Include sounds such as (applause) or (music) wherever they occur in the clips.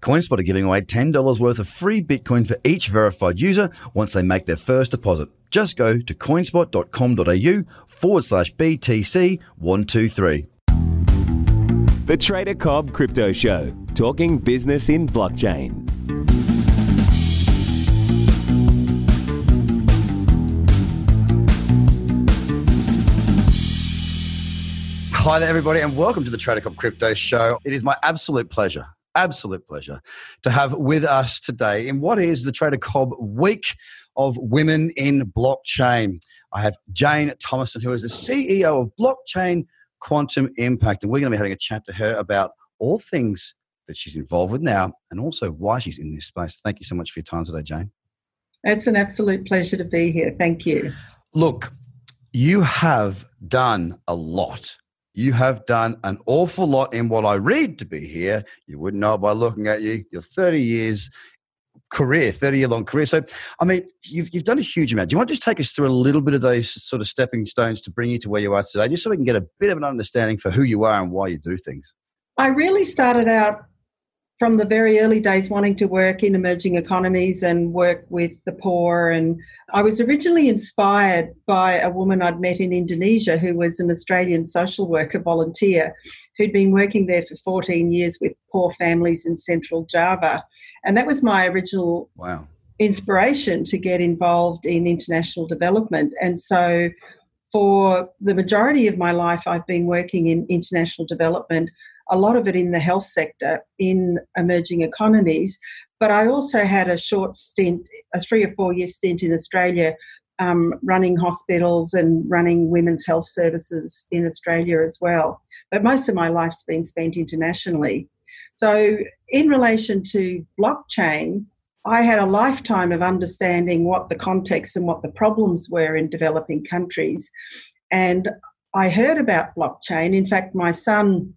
CoinSpot are giving away $10 worth of free Bitcoin for each verified user once they make their first deposit. Just go to coinspot.com.au forward slash BTC123. The Trader Cobb Crypto Show, talking business in blockchain. Hi there, everybody, and welcome to the Trader Cobb Crypto Show. It is my absolute pleasure, absolute pleasure, to have with us today in what is the Trader Cobb Week of Women in Blockchain. I have Jane Thomason, who is the CEO of Blockchain Quantum Impact, and we're going to be having a chat to her about all things that she's involved with now and also why she's in this space. Thank you so much for your time today, Jane. It's an absolute pleasure to be here. Thank you. Look, you have done a lot you have done an awful lot in what I read to be here. You wouldn't know by looking at you. Your 30 years career, 30 year long career. So, I mean, you've, you've done a huge amount. Do you want to just take us through a little bit of those sort of stepping stones to bring you to where you are today, just so we can get a bit of an understanding for who you are and why you do things? I really started out from the very early days wanting to work in emerging economies and work with the poor. And I was originally inspired by a woman I'd met in Indonesia who was an Australian social worker volunteer who'd been working there for 14 years with poor families in central Java. And that was my original wow. inspiration to get involved in international development. And so for the majority of my life, I've been working in international development a lot of it in the health sector in emerging economies. But I also had a short stint, a three or four year stint in Australia, um, running hospitals and running women's health services in Australia as well. But most of my life's been spent internationally. So, in relation to blockchain, I had a lifetime of understanding what the context and what the problems were in developing countries. And I heard about blockchain. In fact, my son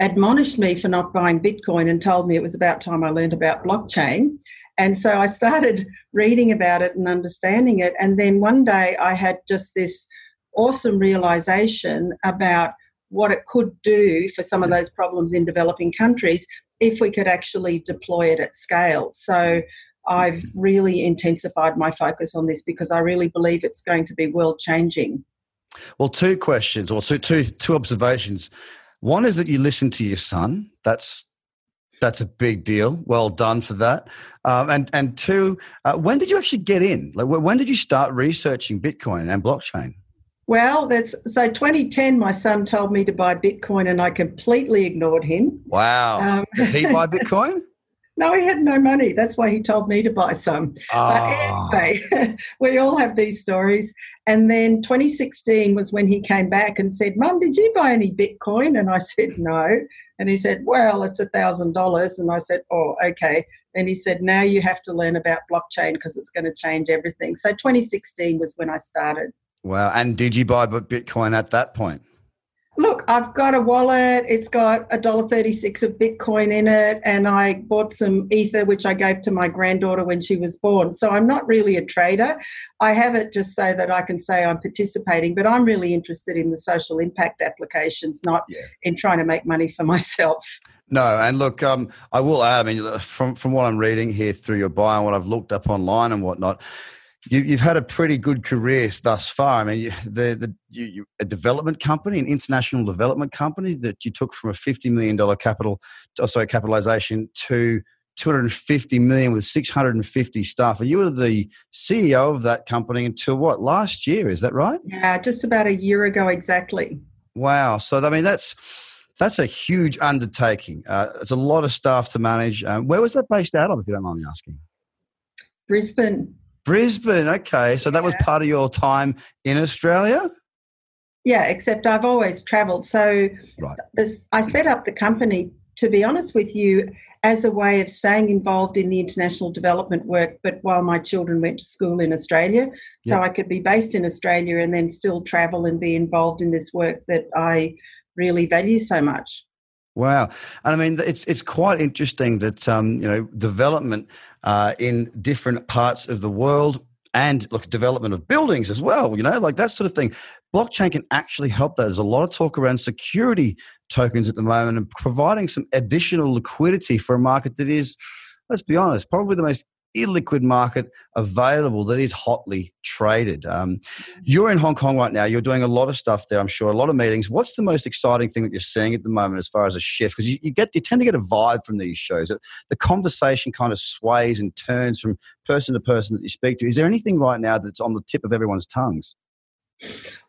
admonished me for not buying Bitcoin and told me it was about time I learned about blockchain. And so I started (laughs) reading about it and understanding it. And then one day I had just this awesome realization about what it could do for some of those problems in developing countries if we could actually deploy it at scale. So I've mm-hmm. really intensified my focus on this because I really believe it's going to be world changing. Well, two questions or two, two, two observations. One is that you listen to your son. That's that's a big deal. Well done for that. Um, and and two, uh, when did you actually get in? Like, when did you start researching Bitcoin and blockchain? Well, that's so 2010. My son told me to buy Bitcoin, and I completely ignored him. Wow! Um, did he buy (laughs) Bitcoin? No, he had no money. That's why he told me to buy some. Oh. anyway, (laughs) we all have these stories. And then 2016 was when he came back and said, Mum, did you buy any Bitcoin? And I (laughs) said, No. And he said, Well, it's a $1,000. And I said, Oh, okay. And he said, Now you have to learn about blockchain because it's going to change everything. So 2016 was when I started. Wow. And did you buy Bitcoin at that point? Look, I've got a wallet. It's got a dollar thirty-six of Bitcoin in it, and I bought some Ether, which I gave to my granddaughter when she was born. So I'm not really a trader. I have it just so that I can say I'm participating, but I'm really interested in the social impact applications, not yeah. in trying to make money for myself. No, and look, um, I will add. I mean, from from what I'm reading here through your bio and what I've looked up online and whatnot, you, have had a pretty good career thus far. I mean, you, the, the, you, you, a development company, an international development company that you took from a $50 million capital, oh, sorry, capitalization to 250 million with 650 staff. And you were the CEO of that company until what, last year? Is that right? Yeah, just about a year ago exactly. Wow. So, I mean, that's that's a huge undertaking. Uh, it's a lot of staff to manage. Um, where was that based out of, if you don't mind me asking? Brisbane. Brisbane. Okay, so that was part of your time in Australia. Yeah, except I've always travelled. So right. this, I set up the company. To be honest with you, as a way of staying involved in the international development work, but while my children went to school in Australia. So I could be based in Australia and then still travel and be involved in this work that I really value so much. Wow, and I mean it's it's quite interesting that um, you know development uh, in different parts of the world and look development of buildings as well. You know, like that sort of thing. Blockchain can actually help that. There's a lot of talk around security tokens at the moment and providing some additional liquidity for a market that is, let's be honest, probably the most illiquid market available that is hotly traded. Um, you're in Hong Kong right now. You're doing a lot of stuff there. I'm sure a lot of meetings. What's the most exciting thing that you're seeing at the moment as far as a shift? Because you, you, get you tend to get a vibe from these shows. The conversation kind of sways and turns from person to person that you speak to. Is there anything right now that's on the tip of everyone's tongues?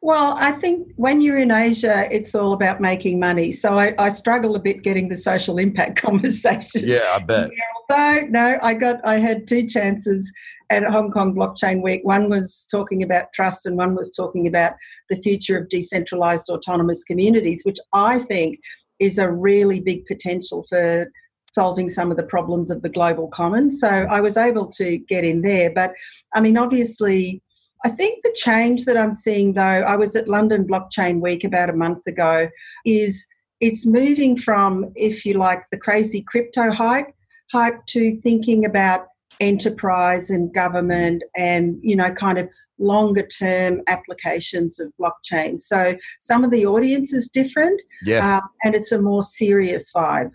Well, I think when you're in Asia, it's all about making money. So I, I struggle a bit getting the social impact (laughs) conversation. Yeah, I bet. although, no, I got I had two chances at Hong Kong Blockchain Week. One was talking about trust, and one was talking about the future of decentralized autonomous communities, which I think is a really big potential for solving some of the problems of the global commons. So I was able to get in there. But I mean, obviously, I think the change that I'm seeing, though, I was at London Blockchain Week about a month ago, is it's moving from, if you like, the crazy crypto hype, hype to thinking about enterprise and government and, you know, kind of longer term applications of blockchain. So some of the audience is different, yeah. Uh, and it's a more serious vibe.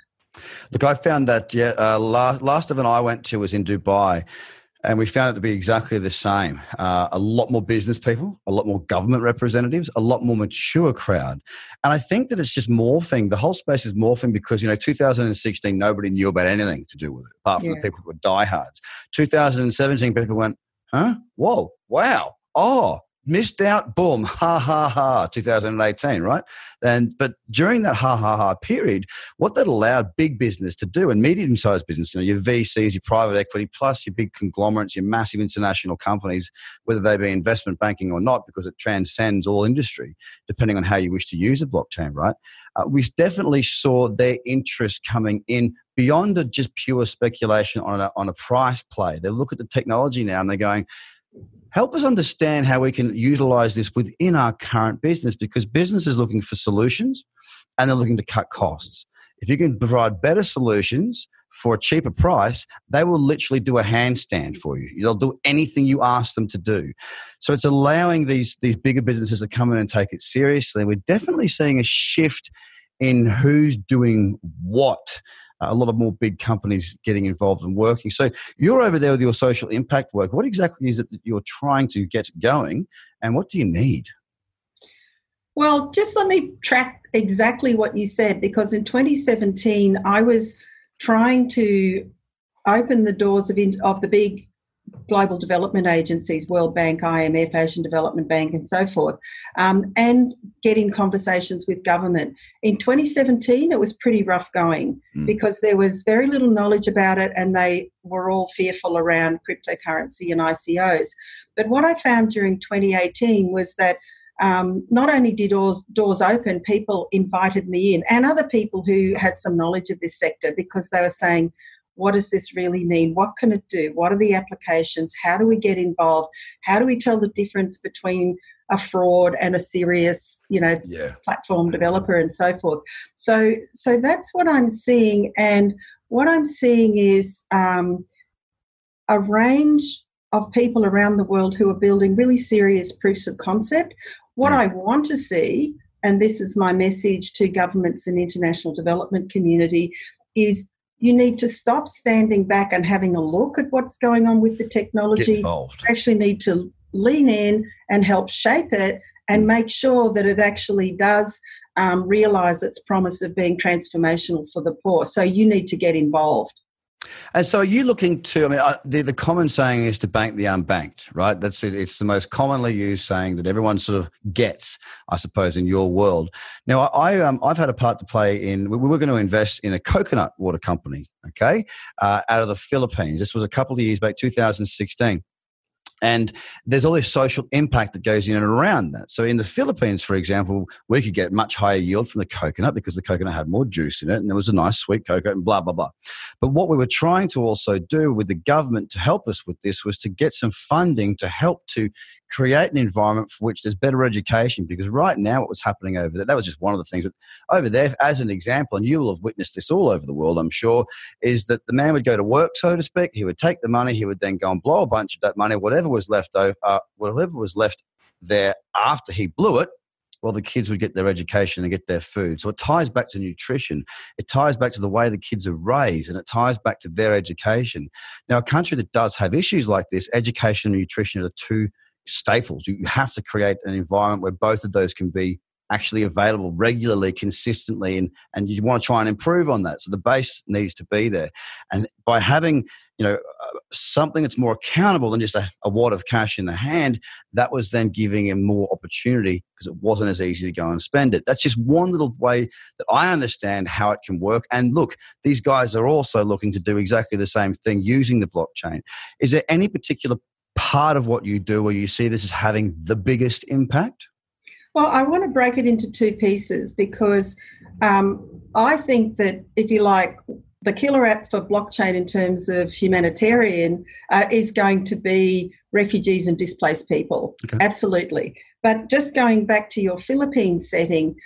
Look, I found that yeah. Uh, last last event I went to was in Dubai, and we found it to be exactly the same. Uh, a lot more business people, a lot more government representatives, a lot more mature crowd. And I think that it's just morphing. The whole space is morphing because, you know, 2016, nobody knew about anything to do with it, apart from yeah. the people who were diehards. 2017, people went, huh? Whoa, wow, oh, missed out boom ha ha ha 2018 right? And but during that ha ha ha period what that allowed big business to do and medium sized business you know your vcs your private equity plus your big conglomerates your massive international companies whether they be investment banking or not because it transcends all industry depending on how you wish to use a blockchain right? Uh, we definitely saw their interest coming in beyond just pure speculation on a, on a price play. They look at the technology now and they're going help us understand how we can utilize this within our current business because business is looking for solutions and they're looking to cut costs. If you can provide better solutions for a cheaper price, they will literally do a handstand for you. They'll do anything you ask them to do. So it's allowing these, these bigger businesses to come in and take it seriously. We're definitely seeing a shift in who's doing what Uh, a lot of more big companies getting involved and working. So you're over there with your social impact work. What exactly is it that you're trying to get going, and what do you need? Well, just let me track exactly what you said because in 2017 I was trying to open the doors of, in, of the big global development agencies, World Bank, IMF, Asian Development Bank, and so forth, um, and get in conversations with government. In 2017, it was pretty rough going mm. because there was very little knowledge about it and they were all fearful around cryptocurrency and ICOs. But what I found during 2018 was that um, not only did doors, doors open, people invited me in and other people who had some knowledge of this sector because they were saying, what does this really mean? What can it do? What are the applications? How do we get involved? How do we tell the difference between a fraud and a serious, you know, yeah. platform developer and so forth? So, so that's what I'm seeing, and what I'm seeing is um, a range of people around the world who are building really serious proofs of concept. What I want to see, and this is my message to governments and international development community, is you need to stop standing back and having a look at what's going on with the technology. You actually need to lean in and help shape it and mm. make sure that it actually does um, realize its promise of being transformational for the poor. So you need to get involved. And so, are you looking to? I mean, the the common saying is to bank the unbanked, right? That's it. It's the most commonly used saying that everyone sort of gets, I suppose, in your world. Now, I um, I've had a part to play in. We were going to invest in a coconut water company, okay, uh, out of the Philippines. This was a couple of years back, 2016 And there's all this social impact that goes in and around that. So in the Philippines, for example, we could get much higher yield from the coconut because the coconut had more juice in it and there was a nice sweet coconut and blah, blah, blah. But what we were trying to also do with the government to help us with this was to get some funding to help to create an environment for which there's better education because right now what was happening over there, that was just one of the things. Over there, as an example, and you will have witnessed this all over the world, I'm sure, is that the man would go to work, so to speak. He would take the money, he would then go and blow a bunch of that money, whatever was left over, uh, whatever was left there after he blew it, well, the kids would get their education and get their food. So it ties back to nutrition. It ties back to the way the kids are raised and it ties back to their education. Now, a country that does have issues like this, education and nutrition are two staples. You have to create an environment where both of those can be actually available regularly, consistently, and, and you want to try and improve on that. So the base needs to be there. And by having you know uh, something that's more accountable than just a, a wad of cash in the hand, that was then giving him more opportunity because it wasn't as easy to go and spend it. That's just one little way that I understand how it can work. And look, these guys are also looking to do exactly the same thing using the blockchain. Is there any particular part of what you do where you see this as having the biggest impact? Well, I want to break it into two pieces because um, I think that, if you like, the killer app for blockchain in terms of humanitarian uh, is going to be refugees and displaced people. Okay. Absolutely. But just going back to your Philippine setting,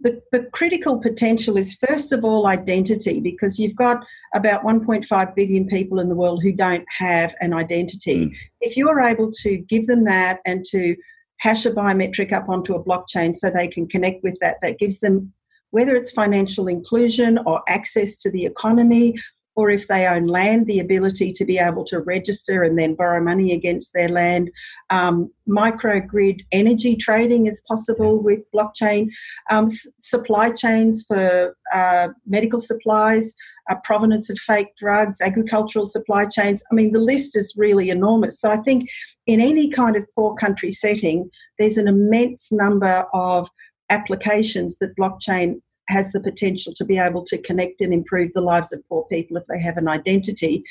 the, the critical potential is first of all identity because you've got about 1.5 billion people in the world who don't have an identity. Mm. If you're able to give them that and to hash a biometric up onto a blockchain so they can connect with that, that gives them whether it's financial inclusion or access to the economy or if they own land, the ability to be able to register and then borrow money against their land. Um, microgrid energy trading is possible with blockchain. Um, s- supply chains for uh, medical supplies, uh, provenance of fake drugs, agricultural supply chains. I mean, the list is really enormous. So I think in any kind of poor country setting, there's an immense number of applications that blockchain has the potential to be able to connect and improve the lives of poor people if they have an identity.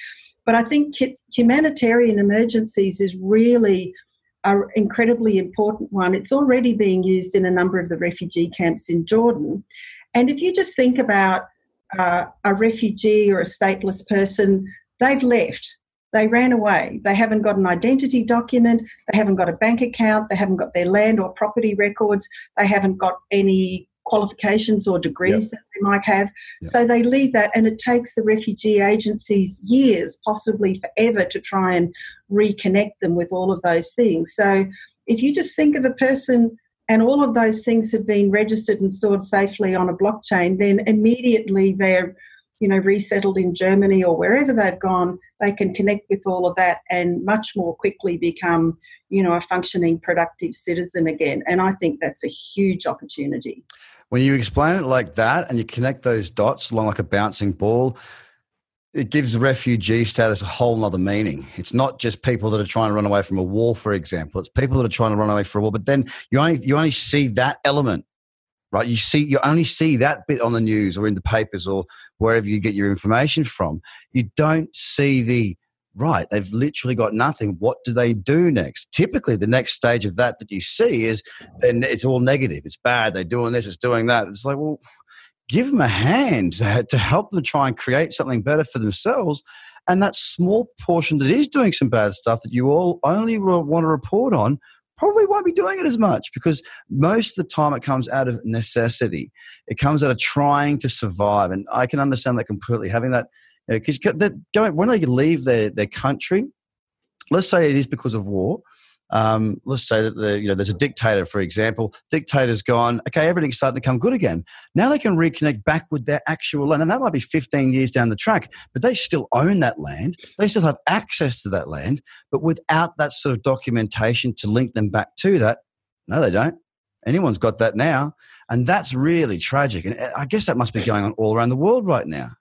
But I think humanitarian emergencies is really an incredibly important one. It's already being used in a number of the refugee camps in Jordan. And if you just think about uh, a refugee or a stateless person, they've left. They ran away. They haven't got an identity document. They haven't got a bank account. They haven't got their land or property records. They haven't got any qualifications or degrees yep. that they might have. Yep. So they leave that, and it takes the refugee agencies years, possibly forever, to try and reconnect them with all of those things. So if you just think of a person and all of those things have been registered and stored safely on a blockchain, then immediately they're you know resettled in Germany or wherever they've gone, they can connect with all of that and much more quickly become you know a functioning productive citizen again and i think that's a huge opportunity when you explain it like that and you connect those dots along like a bouncing ball, it gives refugee status a whole other meaning. It's not just people that are trying to run away from a war, for example. It's people that are trying to run away from a war. But then you only you only see that element, right? You see you only see that bit on the news or in the papers or wherever you get your information from. You don't see the right, they've literally got nothing. What do they do next? Typically, the next stage of that that you see is then it's all negative. It's bad. They're doing this, it's doing that. It's like, well, give them a hand (laughs) to help them try and create something better for themselves. And that small portion that is doing some bad stuff that you all only want to report on probably won't be doing it as much because most of the time it comes out of necessity. It comes out of trying to survive. And I can understand that completely. Having that because going when they leave their their country, let's say it is because of war. Um, let's say that the, you know there's a dictator, for example. Dictator's gone. Okay, everything's starting to come good again. Now they can reconnect back with their actual land, and that might be 15 years down the track. But they still own that land. They still have access to that land. But without that sort of documentation to link them back to that, no, they don't. Anyone's got that now, and that's really tragic. And I guess that must be going on all around the world right now.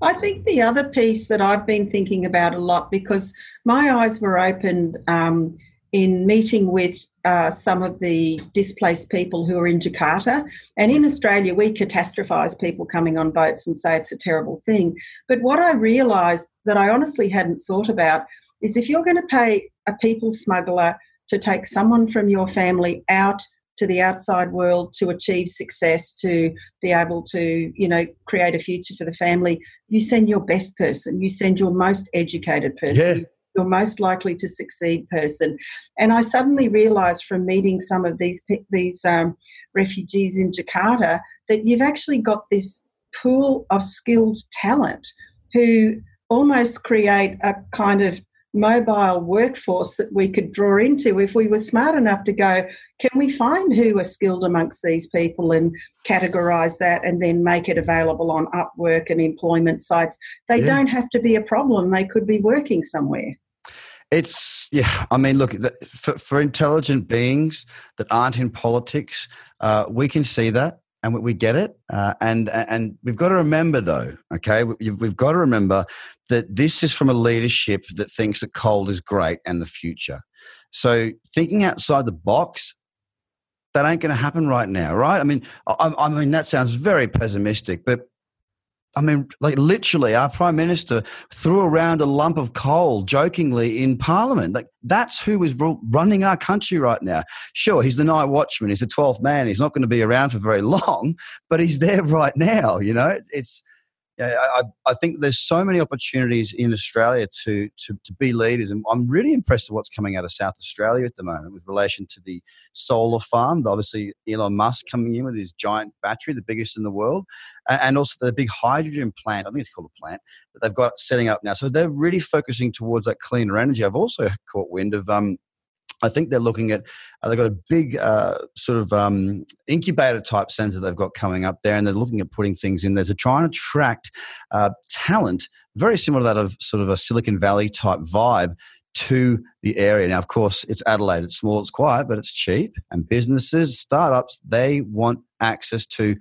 I think the other piece that I've been thinking about a lot because my eyes were opened um, in meeting with uh, some of the displaced people who are in Jakarta. And in Australia, we catastrophize people coming on boats and say it's a terrible thing. But what I realized that I honestly hadn't thought about is if you're going to pay a people smuggler to take someone from your family out to the outside world to achieve success to be able to you know create a future for the family you send your best person you send your most educated person yeah. Your most likely to succeed person and i suddenly realized from meeting some of these these um, refugees in jakarta that you've actually got this pool of skilled talent who almost create a kind of mobile workforce that we could draw into if we were smart enough to go, can we find who are skilled amongst these people and categorize that and then make it available on Upwork and employment sites? They yeah. don't have to be a problem, they could be working somewhere. It's yeah. I mean, look for, for intelligent beings that aren't in politics, uh, we can see that and we get it. Uh, and and we've got to remember, though, okay, we've got to remember that this is from a leadership that thinks that coal is great and the future. So thinking outside the box, that ain't going to happen right now, right? I mean, I, I mean that sounds very pessimistic, but I mean, like literally, our prime minister threw around a lump of coal jokingly in Parliament. Like that's who is running our country right now. Sure, he's the night watchman. He's the twelfth man. He's not going to be around for very (laughs) long, but he's there right now. You know, it's, it's I, I, think there's so many opportunities in Australia to, to, to be leaders. And I'm really impressed with what's coming out of South Australia at the moment with relation to the solar farm. Obviously, Elon Musk coming in with his giant battery, the biggest in the world, and also the big hydrogen plant. I think it's called a plant that they've got setting up now. So they're really focusing towards that cleaner energy. I've also caught wind of um, I think they're looking at, uh, they've got a big uh, sort of um, incubator type center they've got coming up there, and they're looking at putting things in there to try and attract uh, talent, very similar to that of sort of a Silicon Valley type vibe to the area. Now, of course, it's Adelaide, it's small, it's quiet, but it's cheap. And businesses, startups, they want access to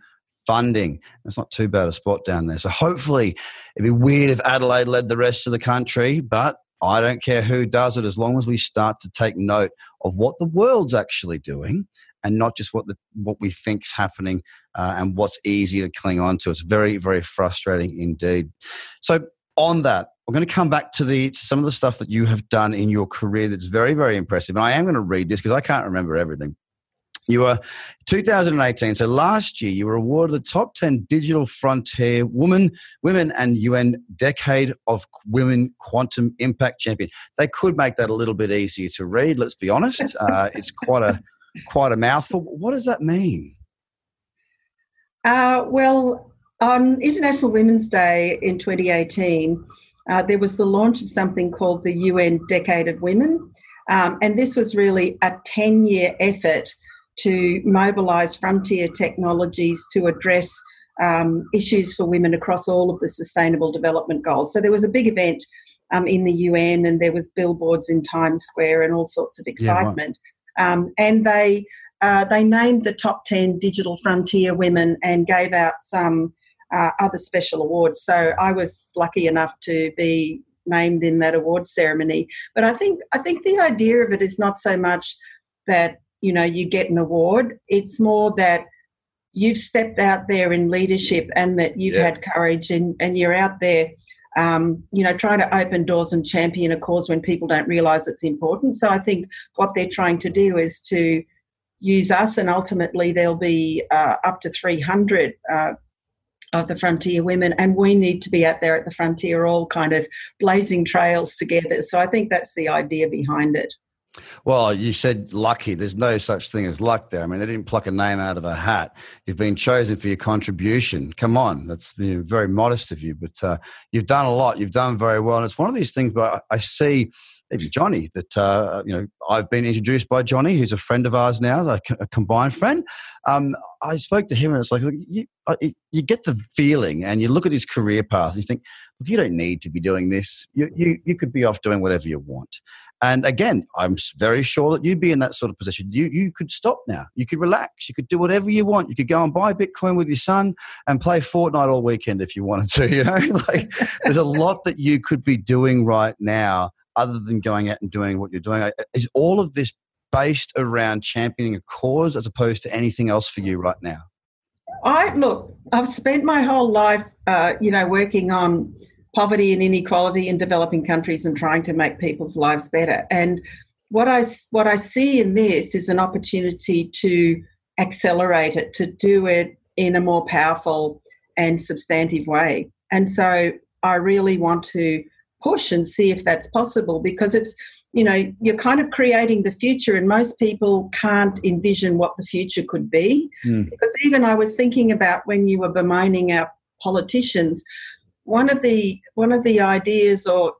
funding. It's not too bad a spot down there. So hopefully, it'd be weird if Adelaide led the rest of the country, but I don't care who does it as long as we start to take note of what the world's actually doing and not just what the what we think's happening uh, and what's easy to cling on to. It's very very frustrating indeed. So on that, we're going to come back to the to some of the stuff that you have done in your career that's very very impressive. And I am going to read this because I can't remember everything. You were 2018, so last year you were awarded the top 10 digital frontier woman, women and UN Decade of Women Quantum Impact Champion. They could make that a little bit easier to read. Let's be honest, (laughs) uh, it's quite a quite a mouthful. What does that mean? Uh, well, on International Women's Day in 2018, uh, there was the launch of something called the UN Decade of Women. Um, and this was really a 10 year effort to mobilise frontier technologies to address um, issues for women across all of the sustainable development goals. So there was a big event um, in the UN, and there was billboards in Times Square and all sorts of excitement. Yeah, um, and they uh, they named the top ten digital frontier women and gave out some uh, other special awards. So I was lucky enough to be named in that award ceremony. But I think I think the idea of it is not so much that you know you get an award. It's more that you've stepped out there in leadership and that you've yeah. had courage and, and you're out there um, you know trying to open doors and champion a cause when people don't realize it's important. So i think what they're trying to do is to use us and ultimately there'll be uh, up to 300 uh, of the frontier women and we need to be out there at the frontier all kind of blazing trails together. So i think that's the idea behind it well, you said lucky. There's no such thing as luck there. I mean, they didn't pluck a name out of a hat. You've been chosen for your contribution. Come on, that's you know, very modest of you, but uh, you've done a lot. You've done very well, and it's one of these things. But I see even Johnny that uh, you know I've been introduced by Johnny, who's a friend of ours now, a, a combined friend. Um, I spoke to him, and it's like you, uh, you get the feeling, and you look at his career path, and you think, look, you don't need to be doing this. You, you, you could be off doing whatever you want. And again, I'm very sure that you'd be in that sort of position. You, you could stop now. You could relax. You could do whatever you want. You could go and buy Bitcoin with your son and play Fortnite all weekend if you wanted to. (laughs) You know, like there's a lot that you could be doing right now other than going out and doing what you're doing. Is all of this based around championing a cause as opposed to anything else for you right now? I look. I've spent my whole life, uh, you know, working on poverty and inequality in developing countries and trying to make people's lives better. And what I what I see in this is an opportunity to accelerate it, to do it in a more powerful and substantive way. And so I really want to push and see if that's possible because it's you know you're kind of creating the future and most people can't envision what the future could be mm. because even i was thinking about when you were bemoaning our politicians one of the one of the ideas or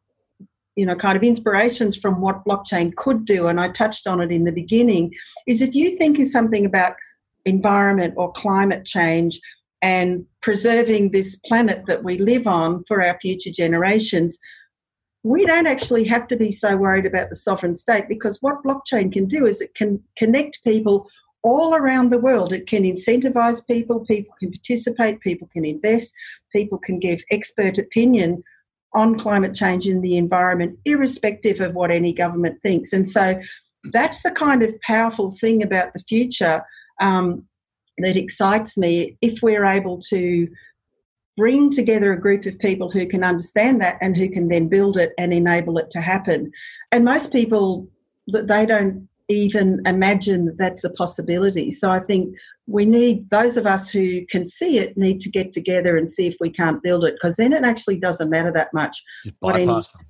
you know kind of inspirations from what blockchain could do and i touched on it in the beginning is if you think of something about environment or climate change and preserving this planet that we live on for our future generations we don't actually have to be so worried about the sovereign state because what blockchain can do is it can connect people all around the world. It can incentivize people, people can participate, people can invest, people can give expert opinion on climate change in the environment, irrespective of what any government thinks. And so that's the kind of powerful thing about the future um, that excites me if we're able to bring together a group of people who can understand that and who can then build it and enable it to happen. And most people that they don't even imagine that that's a possibility. So I think we need those of us who can see it need to get together and see if we can't build it because then it actually doesn't matter that much. Just bypass them.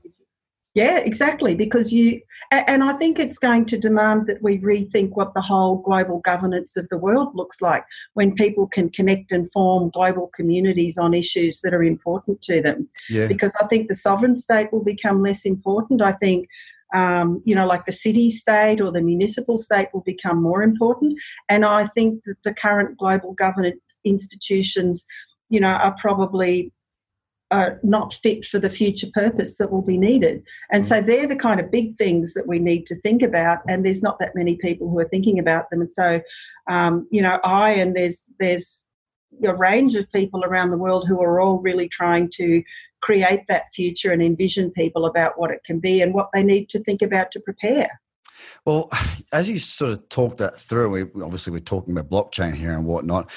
Yeah, exactly. Because you, and I think it's going to demand that we rethink what the whole global governance of the world looks like when people can connect and form global communities on issues that are important to them. Yeah. Because I think the sovereign state will become less important. I think um, you know, like the city state or the municipal state will become more important. And I think that the current global governance institutions, you know, are probably uh, not fit for the future purpose that will be needed. And so they're the kind of big things that we need to think about. And there's not that many people who are thinking about them. And so, um, you know, I and there's there's a range of people around the world who are all really trying to create that future and envision people about what it can be and what they need to think about to prepare. Well, (sighs) as you sort of talked that through, we obviously we're talking about blockchain here and whatnot.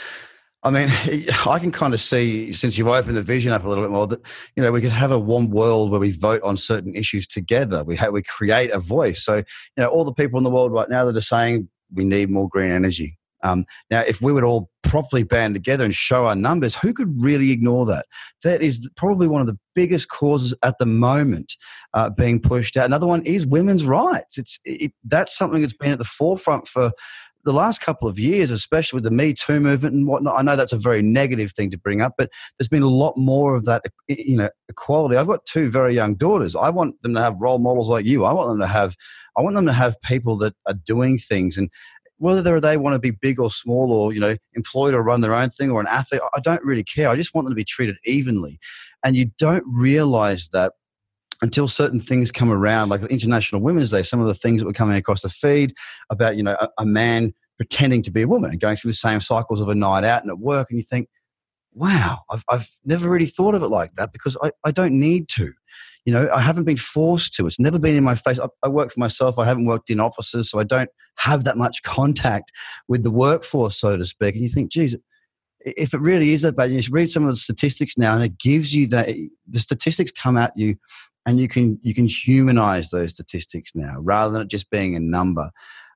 I mean, (laughs) I can kind of see since you've opened the vision up a little bit more that you know we could have a one world where we vote on certain issues together. We have, we create a voice. So you know, all the people in the world right now that are saying we need more green energy. Um, now, if we would all properly band together and show our numbers, who could really ignore that? That is probably one of the biggest causes at the moment uh, being pushed out. Another one is women's rights. It's it, that's something that's been at the forefront for the last couple of years, especially with the Me Too movement and whatnot, I know that's a very negative thing to bring up, but there's been a lot more of that, you know, equality. I've got two very young daughters. I want them to have role models like you. I want them to have, I want them to have people that are doing things and whether they want to be big or small or you know employed or run their own thing or an athlete i don't really care. I just want them to be treated evenly. And you don't realize that until certain things come around like international women's day some of the things that were coming across the feed about you know a, a man pretending to be a woman and going through the same cycles of a night out and at work and you think wow i've, I've never really thought of it like that because I, I don't need to you know, I haven't been forced to. It's never been in my face. I, I, work for myself. I haven't worked in offices, so I don't have that much contact with the workforce, so to speak. And you think, geez, if it really is that bad, you read some of the statistics now, and it gives you that the statistics come at you, and you can you can humanize those statistics now rather than it just being a number.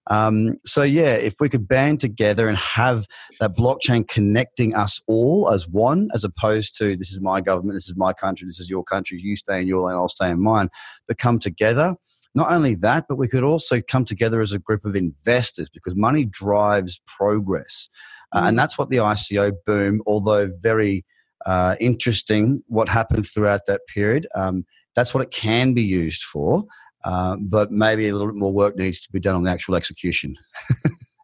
Um, so yeah, if we could band together and have that blockchain connecting us all as one, as opposed to this is my government, this is my country, this is your country, you stay in your lane, I'll stay in mine, but come together. Not only that, but we could also come together as a group of investors because money drives progress. Uh, and mm. that's what the ICO boom, although very uh, interesting, what happened throughout that period, um, that's what it can be used for. Uh, but maybe a little bit more work needs to be done on the actual execution.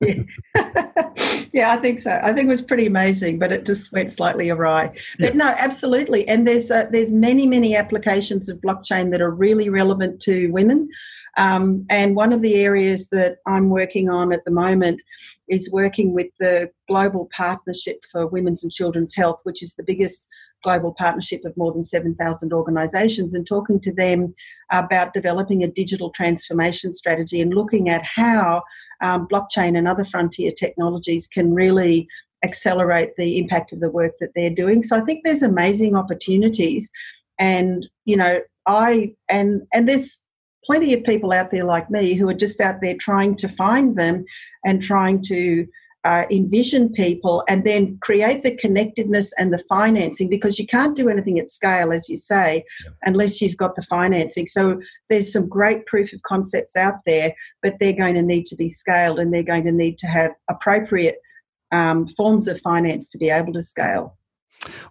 yeah. (laughs) (laughs) yeah, I think so. I think it was pretty amazing, but it just went slightly awry. But yeah. no, absolutely. And there's uh, there's many many applications of blockchain that are really relevant to women. Um, and one of the areas that I'm working on at the moment is working with the Global Partnership for Women's and Children's Health, which is the biggest global partnership of more than 7,000 organisations, and talking to them about developing a digital transformation strategy and looking at how um, blockchain and other frontier technologies can really accelerate the impact of the work that they're doing. So I think there's amazing opportunities And, you know, I, and, and there's plenty of people out there like me who are just out there trying to find them and trying to uh, envision people and then create the connectedness and the financing because you can't do anything at scale, as you say, yeah. unless you've got the financing. So there's some great proof of concepts out there, but they're going to need to be scaled and they're going to need to have appropriate um, forms of finance to be able to scale.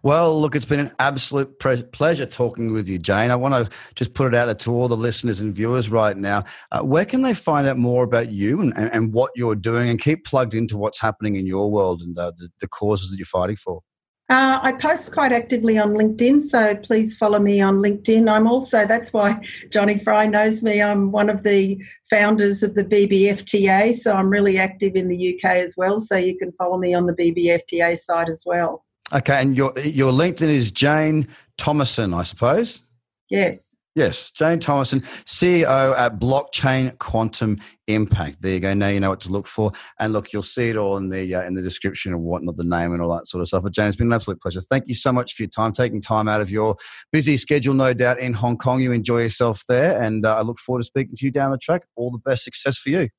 Well, look, it's been an absolute pre- pleasure talking with you, Jane. I want to just put it out there to all the listeners and viewers right now. Uh, where can they find out more about you and, and, and, what you're doing and keep plugged into what's happening in your world and uh, the, the causes that you're fighting for? Uh, I post quite actively on LinkedIn, so please follow me on LinkedIn. I'm also, that's why Johnny Fry knows me. I'm one of the founders of the BBFTA, so I'm really active in the UK as well. So you can follow me on the BBFTA site as well. Okay, and your your LinkedIn is Jane Thomason, I suppose. Yes. Yes, Jane Thomason, CEO at Blockchain Quantum Impact. There you go. Now you know what to look for, and look, you'll see it all in the uh, in the description and whatnot, the name and all that sort of stuff. But Jane, it's been an absolute pleasure. Thank you so much for your time, taking time out of your busy schedule, no doubt, in Hong Kong. You enjoy yourself there, and uh, I look forward to speaking to you down the track. All the best success for you.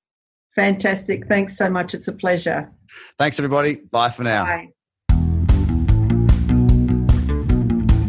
Fantastic. Thanks so much. It's a pleasure. Thanks, everybody. Bye for now. Bye.